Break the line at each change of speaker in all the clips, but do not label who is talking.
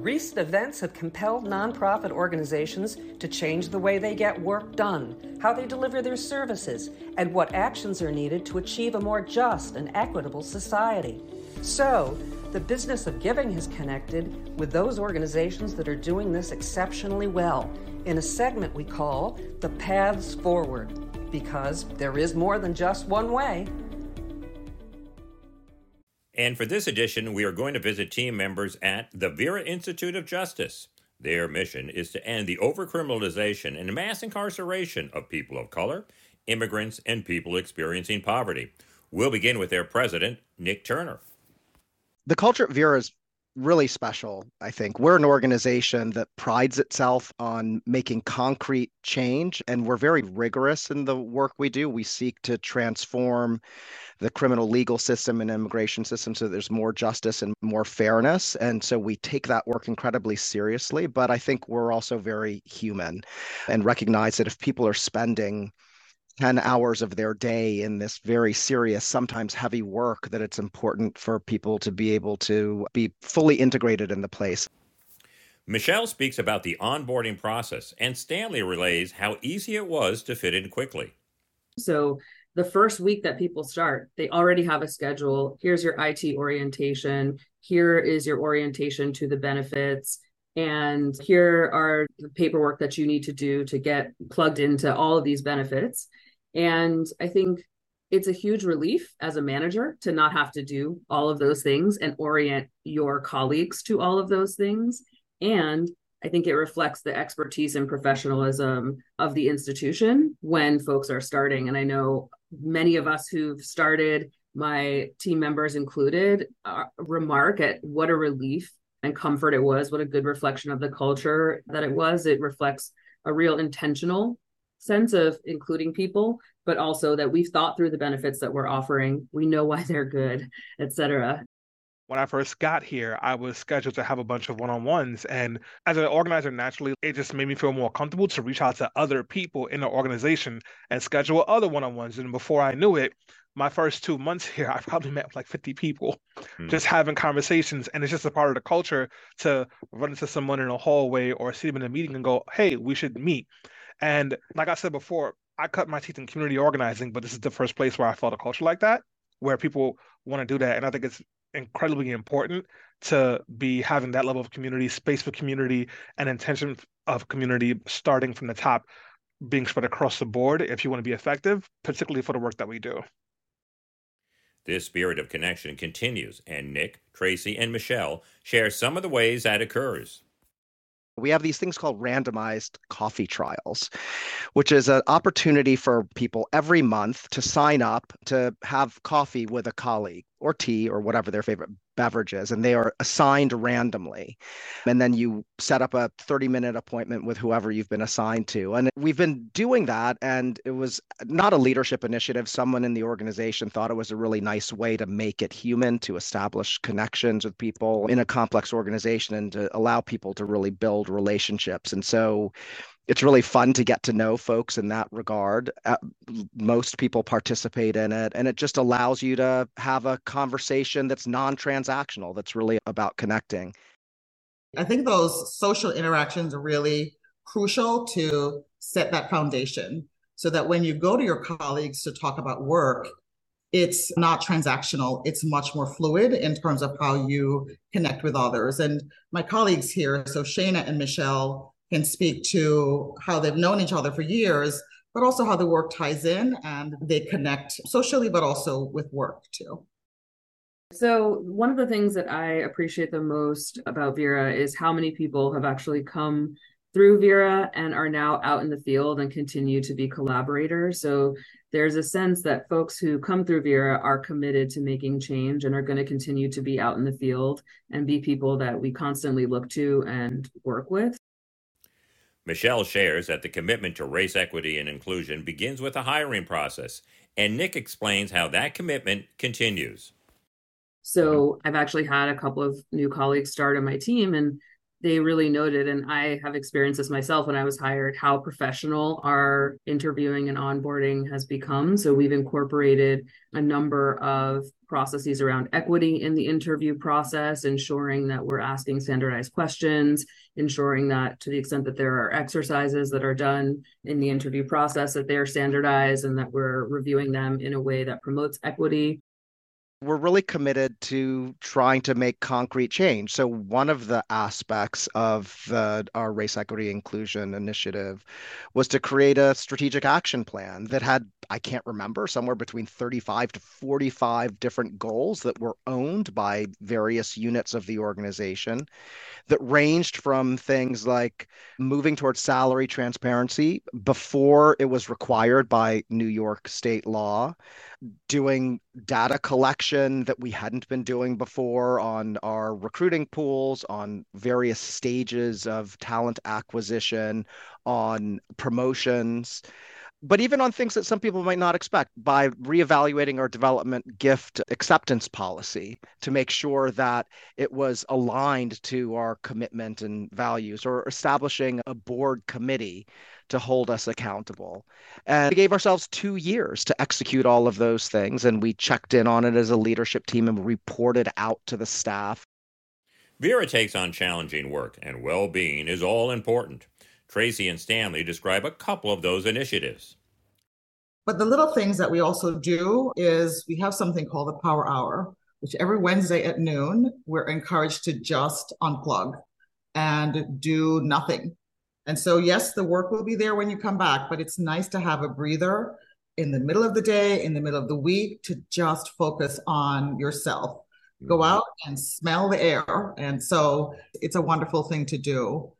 Recent events have compelled nonprofit organizations to change the way they get work done, how they deliver their services, and what actions are needed to achieve a more just and equitable society. So, the business of giving has connected with those organizations that are doing this exceptionally well in a segment we call The Paths Forward, because there is more than just one way.
And for this edition, we are going to visit team members at the Vera Institute of Justice. Their mission is to end the overcriminalization and mass incarceration of people of color, immigrants, and people experiencing poverty. We'll begin with their president, Nick Turner.
The culture at Vera is really special, I think. We're an organization that prides itself on making concrete change, and we're very rigorous in the work we do. We seek to transform the criminal legal system and immigration system so there's more justice and more fairness. And so we take that work incredibly seriously. But I think we're also very human and recognize that if people are spending 10 hours of their day in this very serious, sometimes heavy work, that it's important for people to be able to be fully integrated in the place.
Michelle speaks about the onboarding process, and Stanley relays how easy it was to fit in quickly.
So, the first week that people start, they already have a schedule. Here's your IT orientation. Here is your orientation to the benefits. And here are the paperwork that you need to do to get plugged into all of these benefits. And I think it's a huge relief as a manager to not have to do all of those things and orient your colleagues to all of those things. And I think it reflects the expertise and professionalism of the institution when folks are starting. And I know many of us who've started, my team members included, uh, remark at what a relief and comfort it was, what a good reflection of the culture that it was. It reflects a real intentional sense of including people, but also that we've thought through the benefits that we're offering. We know why they're good, et cetera
when I first got here, I was scheduled to have a bunch of one on ones. And as an organizer, naturally, it just made me feel more comfortable to reach out to other people in the organization and schedule other one on ones. And before I knew it, my first two months here, I probably met like 50 people mm. just having conversations. And it's just a part of the culture to run into someone in a hallway or see them in a meeting and go, hey, we should meet. And like I said before, I cut my teeth in community organizing, but this is the first place where I felt a culture like that, where people want to do that. And I think it's incredibly important to be having that level of community, space for community, and intention of community starting from the top, being spread across the board if you want to be effective, particularly for the work that we do.
This spirit of connection continues, and Nick, Tracy, and Michelle share some of the ways that occurs
we have these things called randomized coffee trials, which is an opportunity for people every month to sign up to have coffee with a colleague or tea or whatever their favorite beverages and they are assigned randomly. And then you set up a 30 minute appointment with whoever you've been assigned to. And we've been doing that and it was not a leadership initiative. Someone in the organization thought it was a really nice way to make it human to establish connections with people in a complex organization and to allow people to really build relationships. And so it's really fun to get to know folks in that regard. Uh, most people participate in it, and it just allows you to have a conversation that's non transactional, that's really about connecting.
I think those social interactions are really crucial to set that foundation so that when you go to your colleagues to talk about work, it's not transactional. It's much more fluid in terms of how you connect with others. And my colleagues here, so Shana and Michelle, can speak to how they've known each other for years, but also how the work ties in and they connect socially, but also with work too.
So, one of the things that I appreciate the most about Vera is how many people have actually come through Vera and are now out in the field and continue to be collaborators. So, there's a sense that folks who come through Vera are committed to making change and are going to continue to be out in the field and be people that we constantly look to and work with.
Michelle shares that the commitment to race equity and inclusion begins with the hiring process, and Nick explains how that commitment continues.
So, I've actually had a couple of new colleagues start on my team, and they really noted, and I have experienced this myself when I was hired, how professional our interviewing and onboarding has become. So we've incorporated a number of processes around equity in the interview process, ensuring that we're asking standardized questions, ensuring that to the extent that there are exercises that are done in the interview process, that they're standardized and that we're reviewing them in a way that promotes equity
we're really committed to trying to make concrete change. So one of the aspects of the, our race equity inclusion initiative was to create a strategic action plan that had I can't remember somewhere between 35 to 45 different goals that were owned by various units of the organization that ranged from things like moving towards salary transparency before it was required by New York state law doing data collection that we hadn't been doing before on our recruiting pools, on various stages of talent acquisition, on promotions but even on things that some people might not expect by reevaluating our development gift acceptance policy to make sure that it was aligned to our commitment and values or establishing a board committee to hold us accountable. And we gave ourselves two years to execute all of those things. And we checked in on it as a leadership team and reported out to the staff.
Vera takes on challenging work, and well being is all important. Tracy and Stanley describe a couple of those initiatives.
But the little things that we also do is we have something called the Power Hour, which every Wednesday at noon, we're encouraged to just unplug and do nothing. And so, yes, the work will be there when you come back, but it's nice to have a breather in the middle of the day, in the middle of the week, to just focus on yourself. Go mm-hmm. out and smell the air. And so, it's a wonderful thing to do.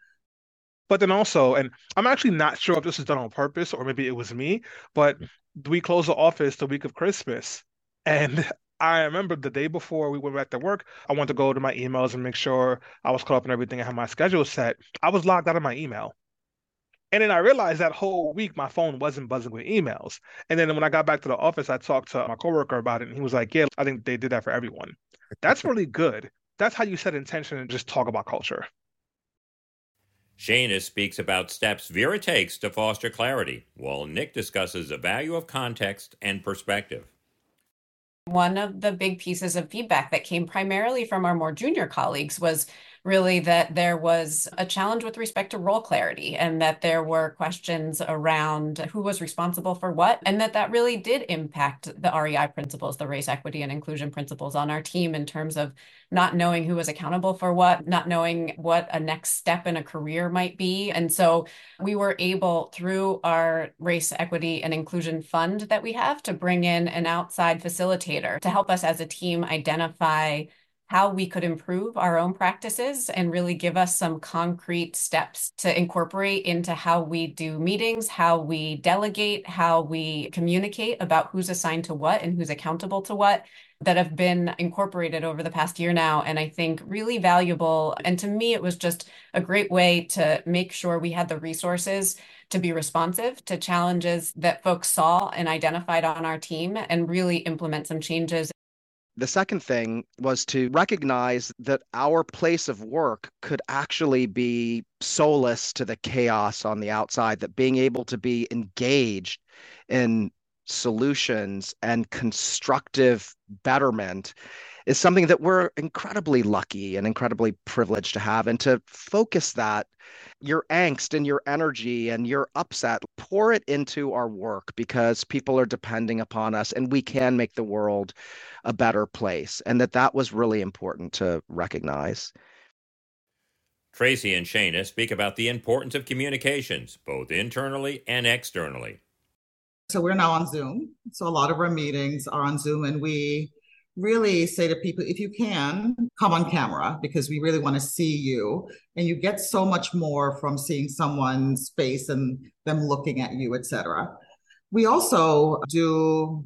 But then also, and I'm actually not sure if this was done on purpose or maybe it was me, but mm. we closed the office the week of Christmas. And I remember the day before we went back to work, I wanted to go to my emails and make sure I was caught up and everything. I had my schedule set. I was logged out of my email. And then I realized that whole week my phone wasn't buzzing with emails. And then when I got back to the office, I talked to my coworker about it, and he was like, "Yeah, I think they did that for everyone." That's really good. That's how you set intention and just talk about culture.
Shana speaks about steps Vera takes to foster clarity, while Nick discusses the value of context and perspective.
One of the big pieces of feedback that came primarily from our more junior colleagues was really that there was a challenge with respect to role clarity and that there were questions around who was responsible for what and that that really did impact the REI principles the race equity and inclusion principles on our team in terms of not knowing who was accountable for what not knowing what a next step in a career might be. And so we were able through our race equity and inclusion fund that we have to bring in an outside facilitator to help us as a team identify how we could improve our own practices and really give us some concrete steps to incorporate into how we do meetings, how we delegate, how we communicate about who's assigned to what and who's accountable to what that have been incorporated over the past year now. And I think really valuable. And to me, it was just a great way to make sure we had the resources to be responsive to challenges that folks saw and identified on our team and really implement some changes
the second thing was to recognize that our place of work could actually be solace to the chaos on the outside, that being able to be engaged in solutions and constructive betterment is something that we're incredibly lucky and incredibly privileged to have. And to focus that, your angst and your energy and your upset, pour it into our work because people are depending upon us and we can make the world a better place and that that was really important to recognize
tracy and shana speak about the importance of communications both internally and externally
so we're now on zoom so a lot of our meetings are on zoom and we really say to people if you can come on camera because we really want to see you. And you get so much more from seeing someone's face and them looking at you etc we also do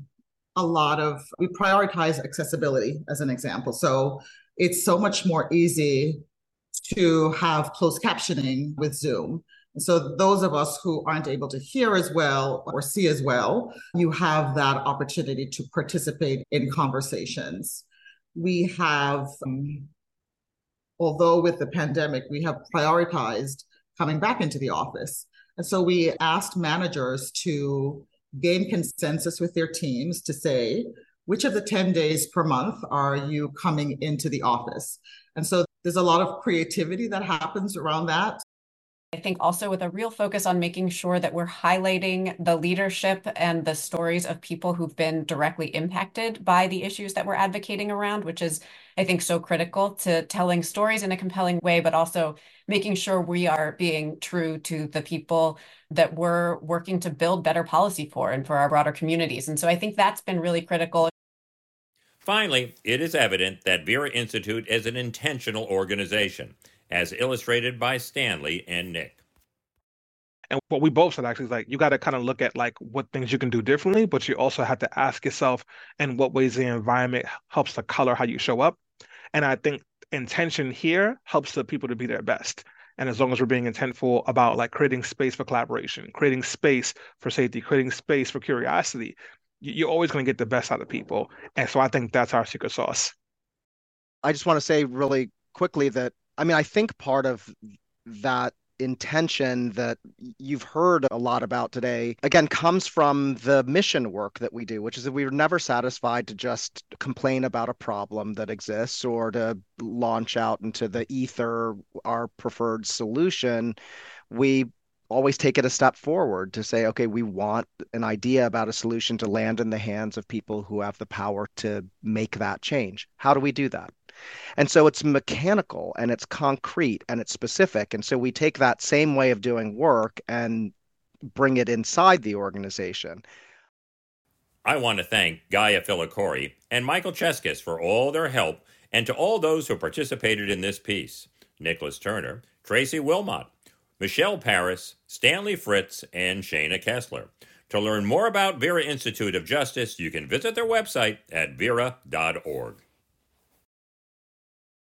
a lot of we prioritize accessibility as an example. So it's so much more easy to have closed captioning with zoom so those of us who aren't able to hear as well or see as well you have that opportunity to participate in conversations we have um, although with the pandemic, we have prioritized coming back into the office. And so we asked managers to gain consensus with their teams to say, which of the 10 days per month are you coming into the office? And so there's a lot of creativity that happens around that.
I think also with a real focus on making sure that we're highlighting the leadership and the stories of people who've been directly impacted by the issues that we're advocating around, which is, I think, so critical to telling stories in a compelling way, but also making sure we are being true to the people that we're working to build better policy for and for our broader communities. And so I think that's been really critical.
Finally, it is evident that Vera Institute is an intentional organization as illustrated by Stanley and Nick.
And what we both said actually is like you got to kind of look at like what things you can do differently, but you also have to ask yourself in what ways the environment helps to color how you show up. And I think intention here helps the people to be their best. And as long as we're being intentful about like creating space for collaboration, creating space for safety, creating space for curiosity, you're always going to get the best out of people. And so I think that's our secret sauce.
I just want to say really quickly that I mean, I think part of that intention that you've heard a lot about today again comes from the mission work that we do which is that we're never satisfied to just complain about a problem that exists or to launch out into the ether our preferred solution. We always take it a step forward to say okay we want an idea about a solution to land in the hands of people who have the power to make that change. How do we do that and so it's mechanical and it's concrete and it's specific. And so we take that same way of doing work and bring it inside the organization.
I want to thank Gaia Filicori and Michael Cheskis for all their help and to all those who participated in this piece Nicholas Turner, Tracy Wilmot, Michelle Paris, Stanley Fritz, and Shana Kessler. To learn more about Vera Institute of Justice, you can visit their website at vera.org.